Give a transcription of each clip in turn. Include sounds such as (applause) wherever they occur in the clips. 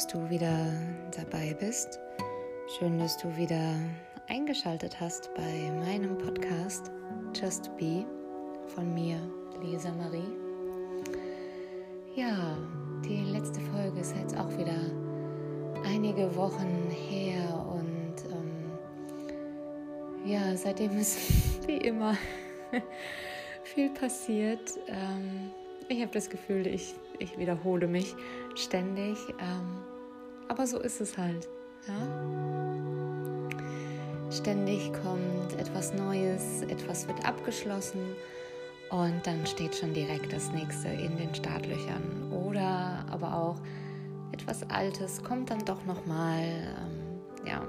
dass du wieder dabei bist. Schön, dass du wieder eingeschaltet hast bei meinem Podcast Just Be von mir, Lisa Marie. Ja, die letzte Folge ist jetzt auch wieder einige Wochen her und ähm, ja, seitdem ist (laughs) wie immer (laughs) viel passiert. Ähm, ich habe das Gefühl, ich, ich wiederhole mich ständig. Ähm, aber so ist es halt. Ja? Ständig kommt etwas Neues, etwas wird abgeschlossen und dann steht schon direkt das nächste in den Startlöchern. Oder aber auch etwas Altes kommt dann doch nochmal, ähm, ja,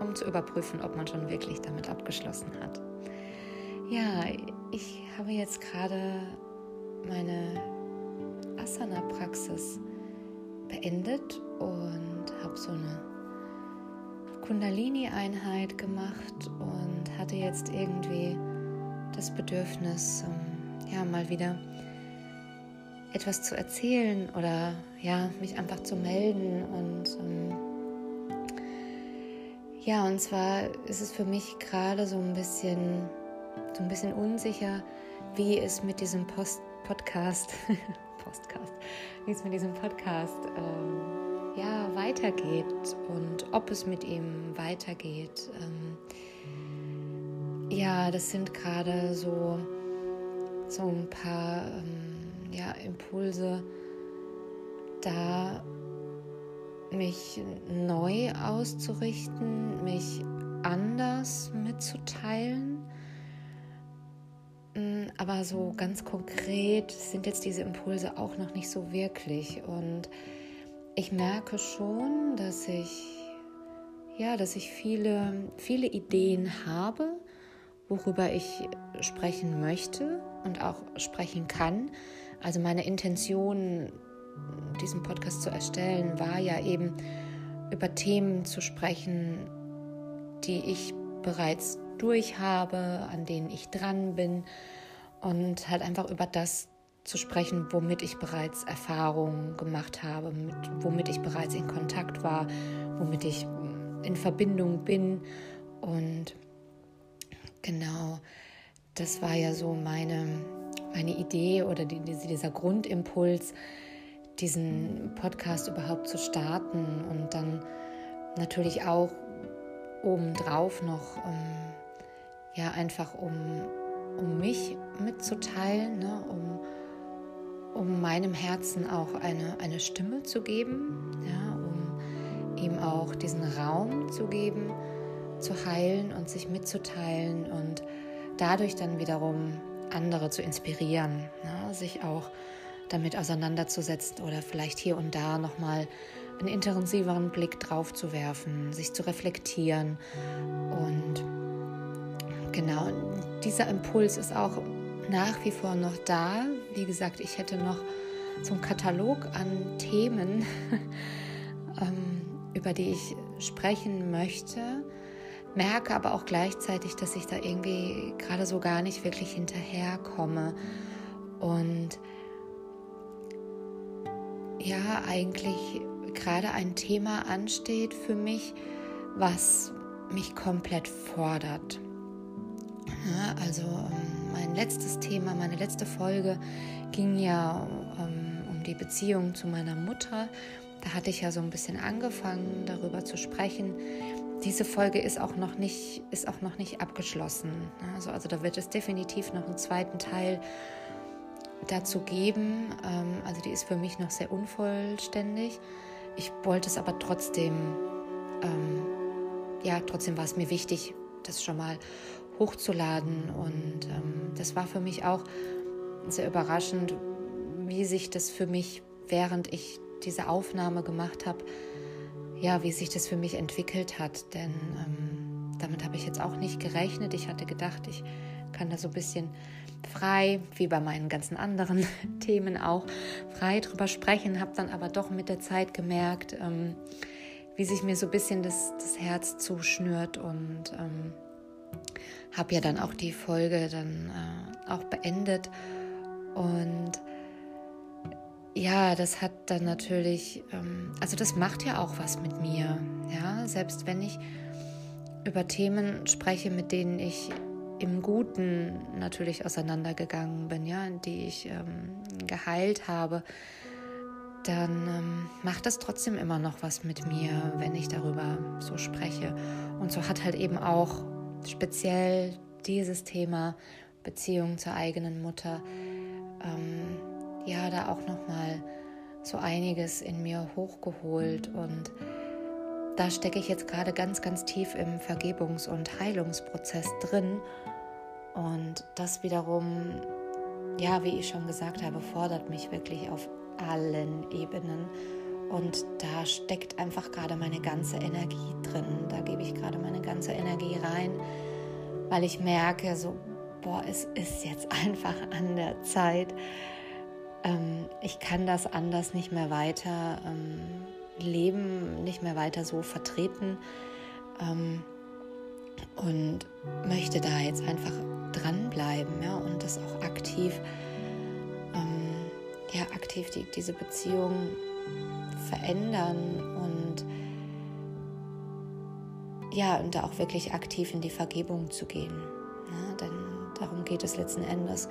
um zu überprüfen, ob man schon wirklich damit abgeschlossen hat. Ja, ich habe jetzt gerade meine Asana-Praxis beendet und habe so eine Kundalini-Einheit gemacht und hatte jetzt irgendwie das Bedürfnis, um, ja, mal wieder etwas zu erzählen oder ja, mich einfach zu melden und um, ja, und zwar ist es für mich gerade so ein bisschen so ein bisschen unsicher, wie es mit diesem Post Podcast (laughs) Podcast, wie es mit diesem Podcast ähm, ja, weitergeht und ob es mit ihm weitergeht. Ähm, ja, das sind gerade so, so ein paar ähm, ja, Impulse da, mich neu auszurichten, mich anders mitzuteilen aber so ganz konkret sind jetzt diese Impulse auch noch nicht so wirklich. Und ich merke schon, dass ich ja, dass ich viele, viele Ideen habe, worüber ich sprechen möchte und auch sprechen kann. Also meine Intention, diesen Podcast zu erstellen, war ja eben über Themen zu sprechen, die ich bereits durch habe, an denen ich dran bin und halt einfach über das zu sprechen, womit ich bereits Erfahrungen gemacht habe, mit, womit ich bereits in Kontakt war, womit ich in Verbindung bin. Und genau, das war ja so meine, meine Idee oder die, dieser Grundimpuls, diesen Podcast überhaupt zu starten und dann natürlich auch obendrauf noch ähm, ja einfach um, um mich mitzuteilen, ne? um, um meinem Herzen auch eine, eine Stimme zu geben, ja? um ihm auch diesen Raum zu geben, zu heilen und sich mitzuteilen und dadurch dann wiederum andere zu inspirieren, ne? sich auch damit auseinanderzusetzen oder vielleicht hier und da nochmal einen intensiveren Blick drauf zu werfen, sich zu reflektieren und Genau, dieser Impuls ist auch nach wie vor noch da. Wie gesagt, ich hätte noch so einen Katalog an Themen, (laughs) ähm, über die ich sprechen möchte, merke aber auch gleichzeitig, dass ich da irgendwie gerade so gar nicht wirklich hinterherkomme. Und ja, eigentlich gerade ein Thema ansteht für mich, was mich komplett fordert. Ja, also ähm, mein letztes Thema, meine letzte Folge ging ja um, ähm, um die Beziehung zu meiner Mutter. Da hatte ich ja so ein bisschen angefangen, darüber zu sprechen. Diese Folge ist auch noch nicht, ist auch noch nicht abgeschlossen. Also, also da wird es definitiv noch einen zweiten Teil dazu geben. Ähm, also die ist für mich noch sehr unvollständig. Ich wollte es aber trotzdem, ja, trotzdem war es mir wichtig, das schon mal hochzuladen. Und ähm, das war für mich auch sehr überraschend, wie sich das für mich, während ich diese Aufnahme gemacht habe, ja, wie sich das für mich entwickelt hat. Denn ähm, damit habe ich jetzt auch nicht gerechnet. Ich hatte gedacht, ich kann da so ein bisschen frei, wie bei meinen ganzen anderen (laughs) Themen auch, frei drüber sprechen, habe dann aber doch mit der Zeit gemerkt, ähm, wie sich mir so ein bisschen das, das Herz zuschnürt und ähm, habe ja dann auch die Folge dann äh, auch beendet und ja, das hat dann natürlich, ähm, also das macht ja auch was mit mir. Ja, selbst wenn ich über Themen spreche, mit denen ich im Guten natürlich auseinandergegangen bin, ja, die ich ähm, geheilt habe, dann ähm, macht das trotzdem immer noch was mit mir, wenn ich darüber so spreche. Und so hat halt eben auch speziell dieses Thema Beziehung zur eigenen Mutter ähm, ja da auch noch mal so einiges in mir hochgeholt und da stecke ich jetzt gerade ganz, ganz tief im Vergebungs- und Heilungsprozess drin. Und das wiederum, ja, wie ich schon gesagt habe, fordert mich wirklich auf allen Ebenen. Und da steckt einfach gerade meine ganze Energie drin. Da gebe ich gerade meine ganze Energie rein, weil ich merke, so, boah, es ist jetzt (laughs) einfach an der Zeit. Ähm, ich kann das anders nicht mehr weiter ähm, Leben nicht mehr weiter so vertreten ähm, und möchte da jetzt einfach dranbleiben ja, und das auch aktiv, ähm, ja, aktiv die, diese Beziehung verändern und ja, und da auch wirklich aktiv in die Vergebung zu gehen. Ja, denn darum geht es letzten Endes,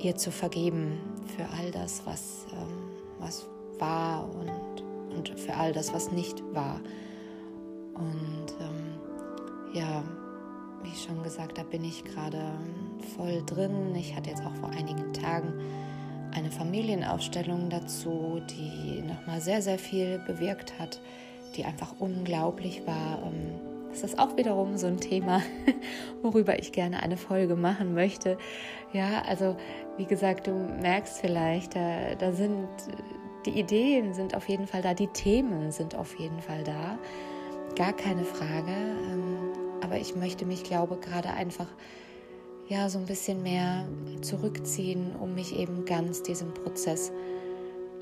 ihr zu vergeben für all das, was, ähm, was war und und für all das, was nicht war. Und ähm, ja, wie schon gesagt, da bin ich gerade voll drin. Ich hatte jetzt auch vor einigen Tagen eine Familienaufstellung dazu, die nochmal sehr, sehr viel bewirkt hat, die einfach unglaublich war. Ähm, das ist auch wiederum so ein Thema, (laughs) worüber ich gerne eine Folge machen möchte. Ja, also wie gesagt, du merkst vielleicht, da, da sind die Ideen sind auf jeden Fall da, die Themen sind auf jeden Fall da, gar keine Frage. Ähm, aber ich möchte mich, glaube gerade einfach ja so ein bisschen mehr zurückziehen, um mich eben ganz diesem Prozess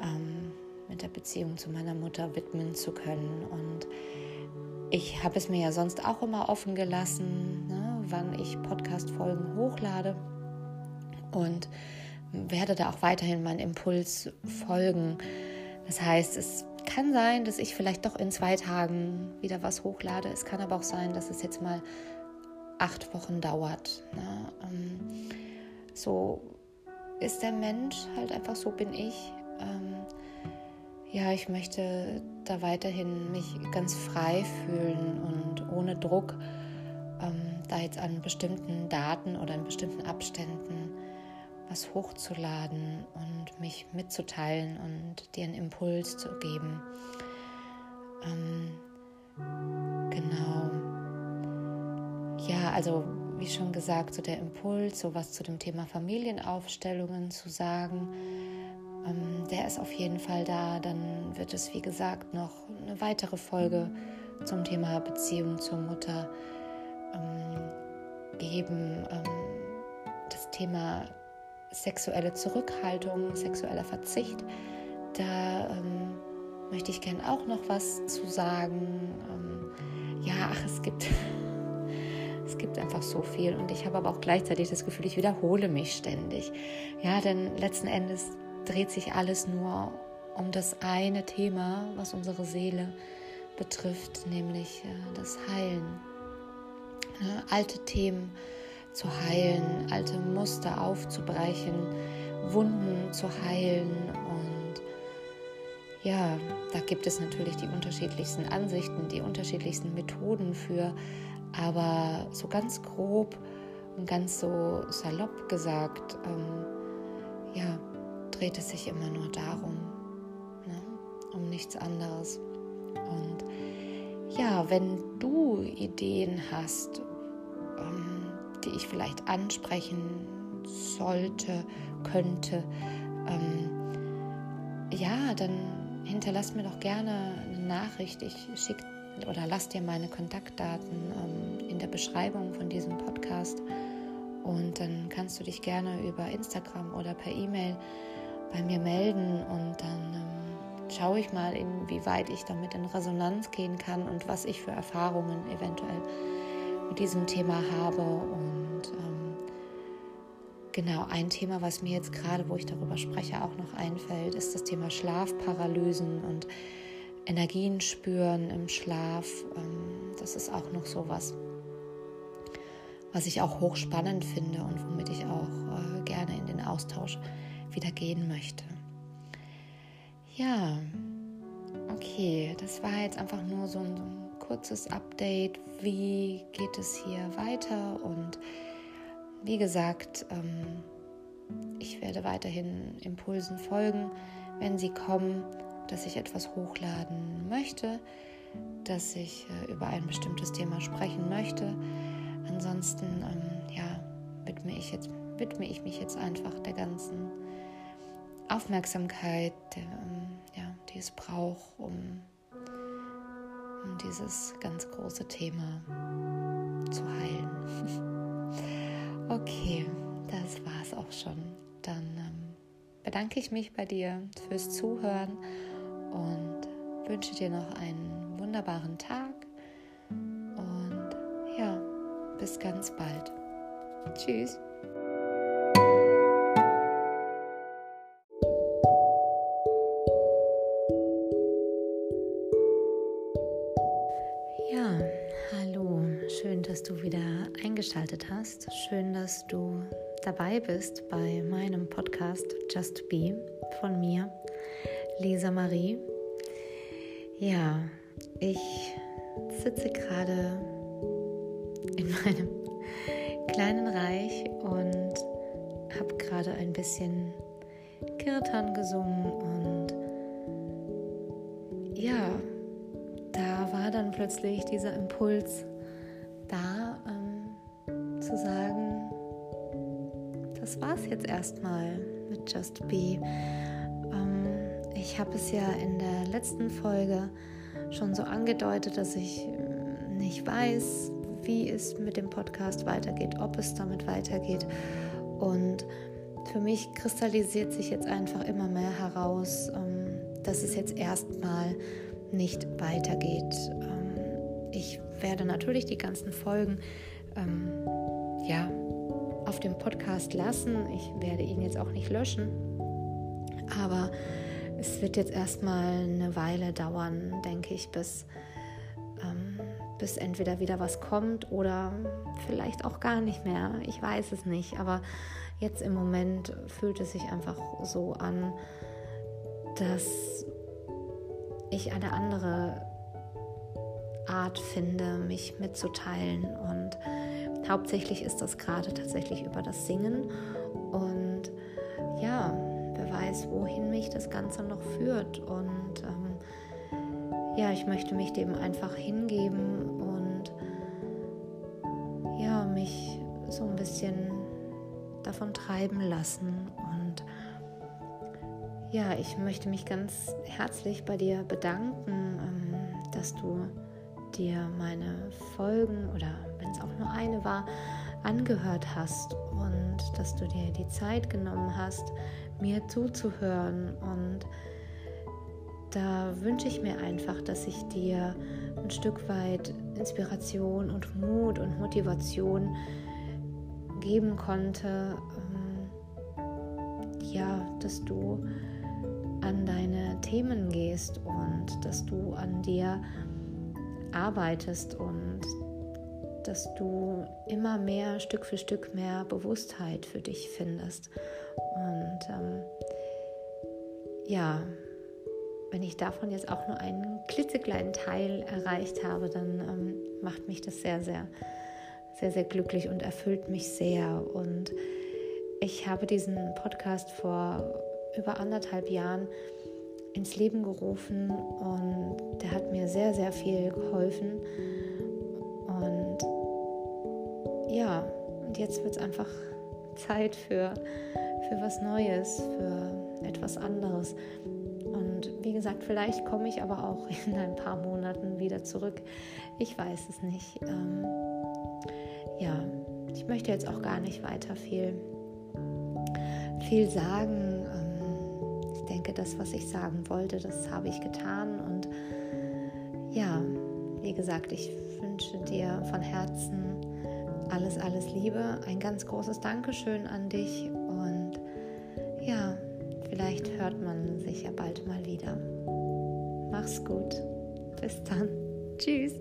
ähm, mit der Beziehung zu meiner Mutter widmen zu können. Und ich habe es mir ja sonst auch immer offen gelassen, ne, wann ich Podcast-Folgen hochlade. Und werde da auch weiterhin meinen Impuls folgen. Das heißt, es kann sein, dass ich vielleicht doch in zwei Tagen wieder was hochlade. Es kann aber auch sein, dass es jetzt mal acht Wochen dauert. Ne? Ähm, so ist der Mensch halt einfach, so bin ich. Ähm, ja, ich möchte da weiterhin mich ganz frei fühlen und ohne Druck ähm, da jetzt an bestimmten Daten oder in bestimmten Abständen was hochzuladen und mich mitzuteilen und dir einen Impuls zu geben. Ähm, genau. Ja, also wie schon gesagt, so der Impuls, so was zu dem Thema Familienaufstellungen zu sagen, ähm, der ist auf jeden Fall da. Dann wird es, wie gesagt, noch eine weitere Folge zum Thema Beziehung zur Mutter ähm, geben. Ähm, das Thema sexuelle Zurückhaltung, sexueller Verzicht. Da ähm, möchte ich gerne auch noch was zu sagen. Ähm, ja, ach, es gibt, (laughs) es gibt einfach so viel und ich habe aber auch gleichzeitig das Gefühl, ich wiederhole mich ständig. Ja, denn letzten Endes dreht sich alles nur um das eine Thema, was unsere Seele betrifft, nämlich äh, das Heilen. Alte Themen zu heilen, alte Muster aufzubrechen, Wunden zu heilen. Und ja, da gibt es natürlich die unterschiedlichsten Ansichten, die unterschiedlichsten Methoden für. Aber so ganz grob und ganz so salopp gesagt, ähm, ja, dreht es sich immer nur darum, ne? um nichts anderes. Und ja, wenn du Ideen hast, ähm, die ich vielleicht ansprechen sollte, könnte, ähm, ja, dann hinterlass mir doch gerne eine Nachricht. Ich schicke oder lass dir meine Kontaktdaten ähm, in der Beschreibung von diesem Podcast. Und dann kannst du dich gerne über Instagram oder per E-Mail bei mir melden und dann ähm, schaue ich mal, inwieweit ich damit in Resonanz gehen kann und was ich für Erfahrungen eventuell mit diesem Thema habe. Und ähm, genau, ein Thema, was mir jetzt gerade, wo ich darüber spreche, auch noch einfällt, ist das Thema Schlafparalysen und Energien spüren im Schlaf. Ähm, das ist auch noch so was, was ich auch hochspannend finde und womit ich auch äh, gerne in den Austausch wieder gehen möchte. Ja, okay, das war jetzt einfach nur so ein, so ein kurzes Update. Wie geht es hier weiter? Und wie gesagt, ähm, ich werde weiterhin Impulsen folgen, wenn sie kommen, dass ich etwas hochladen möchte, dass ich äh, über ein bestimmtes Thema sprechen möchte. Ansonsten, ähm, ja, widme ich, jetzt, widme ich mich jetzt einfach der ganzen Aufmerksamkeit, der, ähm, ja, die es braucht, um, um dieses ganz große Thema zu heilen. (laughs) okay, das war es auch schon. Dann ähm, bedanke ich mich bei dir fürs Zuhören und wünsche dir noch einen wunderbaren Tag. Und ja, bis ganz bald. Tschüss. Ja, hallo. Schön, dass du wieder eingeschaltet hast. Schön, dass du dabei bist bei meinem Podcast Just Be von mir, Lisa Marie. Ja, ich sitze gerade in meinem kleinen Reich und habe gerade ein bisschen Kirtan gesungen und ja, da war dann plötzlich dieser Impuls da, ähm, zu sagen, das war's jetzt erstmal mit Just Be. Ich habe es ja in der letzten Folge schon so angedeutet, dass ich äh, nicht weiß, wie es mit dem Podcast weitergeht, ob es damit weitergeht. Und für mich kristallisiert sich jetzt einfach immer mehr heraus, ähm, dass es jetzt erstmal nicht weitergeht. Ähm, ich werde natürlich die ganzen Folgen ähm, ja, auf dem Podcast lassen. Ich werde ihn jetzt auch nicht löschen. Aber es wird jetzt erstmal eine Weile dauern, denke ich, bis, ähm, bis entweder wieder was kommt oder vielleicht auch gar nicht mehr. Ich weiß es nicht. Aber jetzt im Moment fühlt es sich einfach so an, dass ich eine andere Art finde, mich mitzuteilen. Und hauptsächlich ist das gerade tatsächlich über das Singen. Und ja, wer weiß, wohin mich das Ganze noch führt. Und ähm, ja, ich möchte mich dem einfach hingeben und ja, mich so ein bisschen davon treiben lassen. Und ja, ich möchte mich ganz herzlich bei dir bedanken, ähm, dass du dir meine Folgen oder wenn es auch nur eine war, angehört hast und dass du dir die Zeit genommen hast, mir zuzuhören. Und da wünsche ich mir einfach, dass ich dir ein Stück weit Inspiration und Mut und Motivation geben konnte, ähm, ja, dass du an deine Themen gehst und dass du an dir arbeitest und dass du immer mehr Stück für Stück mehr Bewusstheit für dich findest. Und ähm, ja, wenn ich davon jetzt auch nur einen klitzekleinen Teil erreicht habe, dann ähm, macht mich das sehr, sehr, sehr, sehr glücklich und erfüllt mich sehr. Und ich habe diesen Podcast vor über anderthalb Jahren ins Leben gerufen und der hat mir sehr, sehr viel geholfen. Und ja, und jetzt wird es einfach Zeit für, für was Neues, für etwas anderes. Und wie gesagt, vielleicht komme ich aber auch (laughs) in ein paar Monaten wieder zurück. Ich weiß es nicht. Ähm, ja, ich möchte jetzt auch gar nicht weiter viel, viel sagen. Ähm, ich denke, das, was ich sagen wollte, das habe ich getan. Und ja, wie gesagt, ich wünsche dir von Herzen alles, alles Liebe, ein ganz großes Dankeschön an dich hört man sich ja bald mal wieder. Mach's gut. Bis dann. Tschüss.